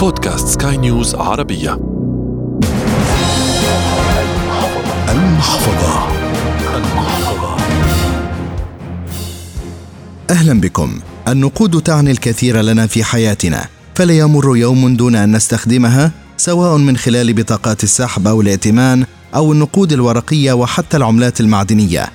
بودكاست سكاي نيوز عربية. المحفظة. المحفظة أهلا بكم. النقود تعني الكثير لنا في حياتنا فلا يمر يوم دون أن نستخدمها سواء من خلال بطاقات السحب أو الائتمان أو النقود الورقية وحتى العملات المعدنية.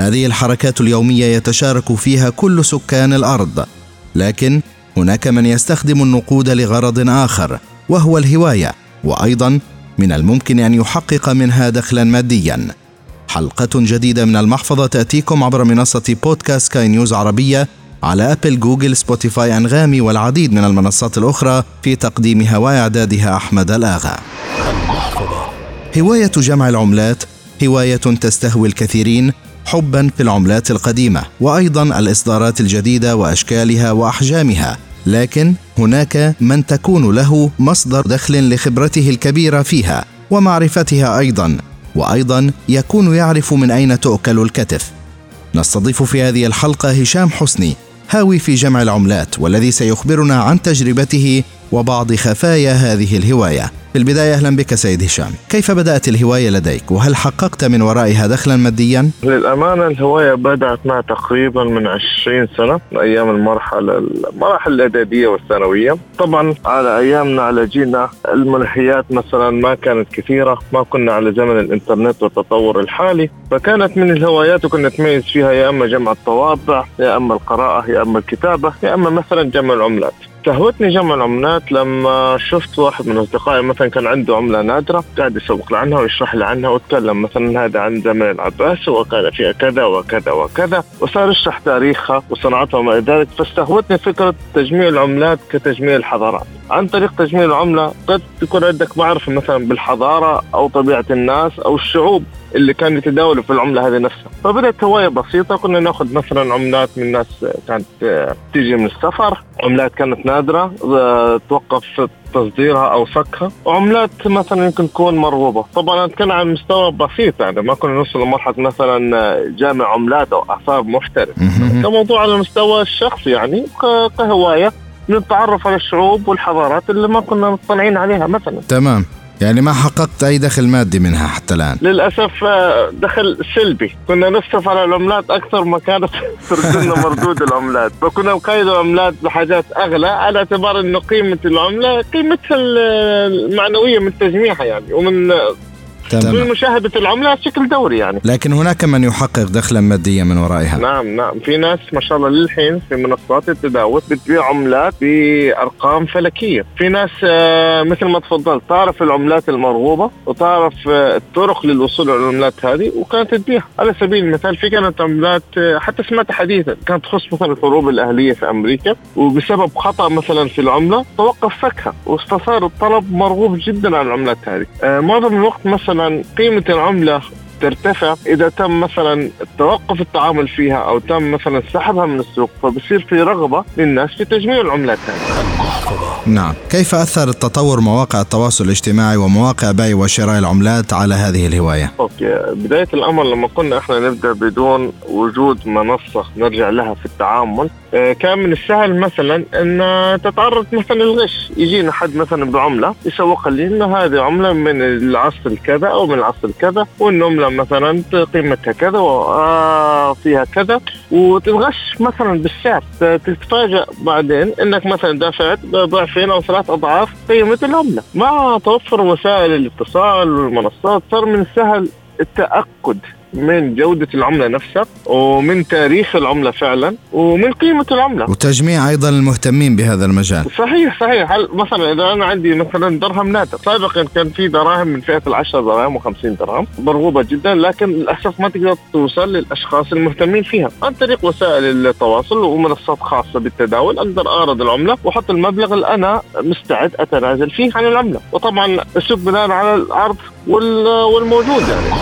هذه الحركات اليومية يتشارك فيها كل سكان الأرض. لكن هناك من يستخدم النقود لغرض آخر وهو الهواية وأيضا من الممكن أن يحقق منها دخلا ماديا. حلقة جديدة من المحفظة تأتيكم عبر منصة بودكاست سكاي نيوز عربية على أبل جوجل سبوتيفاي أنغامي والعديد من المنصات الأخرى في تقديمها وإعدادها أحمد الآغا. هواية جمع العملات هواية تستهوي الكثيرين حبا في العملات القديمة وأيضا الإصدارات الجديدة وأشكالها وأحجامها. لكن هناك من تكون له مصدر دخل لخبرته الكبيرة فيها ومعرفتها أيضا وأيضا يكون يعرف من أين تؤكل الكتف. نستضيف في هذه الحلقة هشام حسني هاوي في جمع العملات والذي سيخبرنا عن تجربته وبعض خفايا هذه الهواية. في البداية أهلا بك سيد هشام. كيف بدأت الهواية لديك؟ وهل حققت من ورائها دخلا ماديا؟ للأمانة الهواية بدأت معي تقريبا من 20 سنة أيام المرحلة المراحل الإعدادية والثانوية. طبعا على أيامنا على جيلنا الملهيات مثلا ما كانت كثيرة ما كنا على زمن الإنترنت والتطور الحالي. فكانت من الهوايات وكنا نتميز فيها يا إما جمع الطوابع يا إما القراءة يا إما الكتابة يا إما مثلا جمع العملات. استهوتني جمع العملات لما شفت واحد من أصدقائي مثلا كان عنده عملة نادرة قاعد يسوق لي عنها ويشرح لي عنها وتكلم مثلا هذا عن زمن العباس وكان فيها كذا وكذا وكذا وصار يشرح تاريخها وصناعتها وما إلى ذلك. فاستهوتني فكرة تجميع العملات كتجميع الحضارات. عن طريق تجميع العملة قد تكون عندك معرفة مثلا بالحضارة أو طبيعة الناس أو الشعوب اللي كانوا يتداولوا في العملة هذه نفسها. فبدأت هواية بسيطة كنا نأخذ مثلا عملات من ناس كانت تيجي من السفر عملات كانت نادرة توقف تصديرها أو فكها وعملات مثلا يمكن تكون مرغوبة. طبعا أتكلم عن مستوى بسيط يعني ما كنا نوصل لمرحلة مثلا جامع عملات أو أعصاب محترف كموضوع على المستوى الشخصي يعني كهواية. نتعرف على الشعوب والحضارات اللي ما كنا مطلعين عليها مثلا. تمام. يعني ما حققت أي دخل مادي منها حتى الآن؟ للأسف آه، دخل سلبي. كنا نصرف على العملات أكثر ما كانت تردنا مردود العملات فكنا نقيد العملات بحاجات أغلى على اعتبار أنه قيمة العملة قيمتها المعنوية من تجميعها يعني ومن تمام. من مشاهدة العملة بشكل دوري يعني. لكن هناك من يحقق دخلا ماديا من ورائها. نعم نعم. في ناس ما شاء الله للحين في منصات التداول بتبيع عملات بأرقام فلكية. في ناس آه، مثل ما تفضلت تعرف العملات المرغوبة وتعرف آه، الطرق للوصول للعملات هذه وكانت تبيعها على سبيل المثال في كانت عملات آه، حتى سمعت حديثا كانت تخص مثلا الحروب الأهلية في أمريكا وبسبب خطأ مثلا في العملة توقف فكها واستثار الطلب مرغوب جدا على العملات هذه. معظم الوقت مثلا مثلا قيمة العملة ترتفع إذا تم مثلا توقف التعامل فيها أو تم مثلا سحبها من السوق فبصير في رغبة للناس في تجميع العملات هذه. نعم، كيف أثر التطور مواقع التواصل الاجتماعي ومواقع بيع وشراء العملات على هذه الهواية؟ أوكي، بداية الأمر لما كنا إحنا نبدأ بدون وجود منصة نرجع لها في التعامل، آه، كان من السهل مثلا إن تتعرض مثلا للغش، يجينا حد مثلا بعملة يسوق لي إنه هذه عملة من العصر الكذا أو من العصر الكذا والعمله مثلا قيمتها كذا وفيها آه، كذا وتنغش مثلا بالسعر. تتفاجأ بعدين إنك مثلا دافعت ضعفين أو ثلاث أضعاف قيمة العملة. مع توفر وسائل الاتصال والمنصات صار من السهل التأكد. من جودة العملة نفسها ومن تاريخ العملة فعلا ومن قيمة العملة. وتجميع أيضا المهتمين بهذا المجال. صحيح صحيح. هل مثلا إذا أنا عندي مثلا درهم نادر سابقا كان في دراهم من فئة العشرة دراهم و50 درهم مرغوبة جدا لكن للأسف ما تقدر توصل للأشخاص المهتمين فيها. عن طريق وسائل التواصل ومنصات خاصة بالتداول أقدر أعرض العملة وأحط المبلغ اللي أنا مستعد أتنازل فيه عن العملة. وطبعا السوق بناء على العرض والموجود يعني.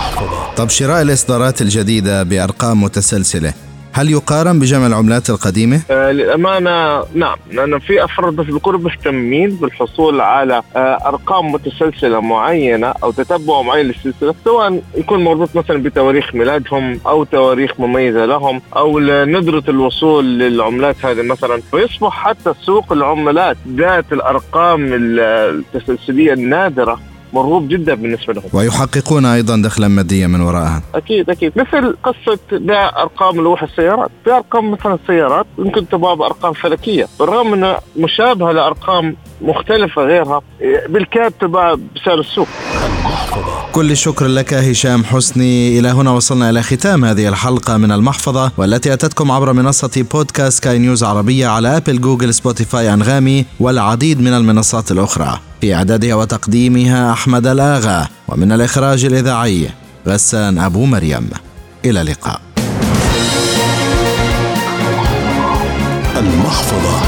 طب شراء الإصدارات الجديدة بأرقام متسلسلة. هل يقارن بجمع العملات القديمة؟ آه للأمانة نعم. لأن في أفراد بيكونوا مهتمين بالحصول على آه أرقام متسلسلة معينة أو تتبع معين للسلسلة سواء يكون مربوط مثلا بتواريخ ميلادهم أو تواريخ مميزة لهم أو ندرة الوصول للعملات هذه مثلا. ويصبح حتى سوق العملات ذات الأرقام التسلسلية النادرة. مرغوب جدا بالنسبة لهم. ويحققون أيضا دخلا ماديا من وراءها. أكيد أكيد. مثل قصة بيع أرقام لوح السيارات. في أرقام مثلا السيارات يمكن تباع بارقام فلكية. بالرغم انها مشابهه لأرقام مختلفة غيرها بالكاد تباع بسعر السوق. كل الشكر لك هشام حسني. إلى هنا وصلنا إلى ختام هذه الحلقة من المحفظة والتي أتتكم عبر منصة بودكاست سكاي نيوز عربية على أبل جوجل سبوتيفاي أنغامي والعديد من المنصات الأخرى. في إعدادها وتقديمها أحمد الآغا ومن الإخراج الإذاعي غسان أبو مريم. إلى اللقاء. المحفظة.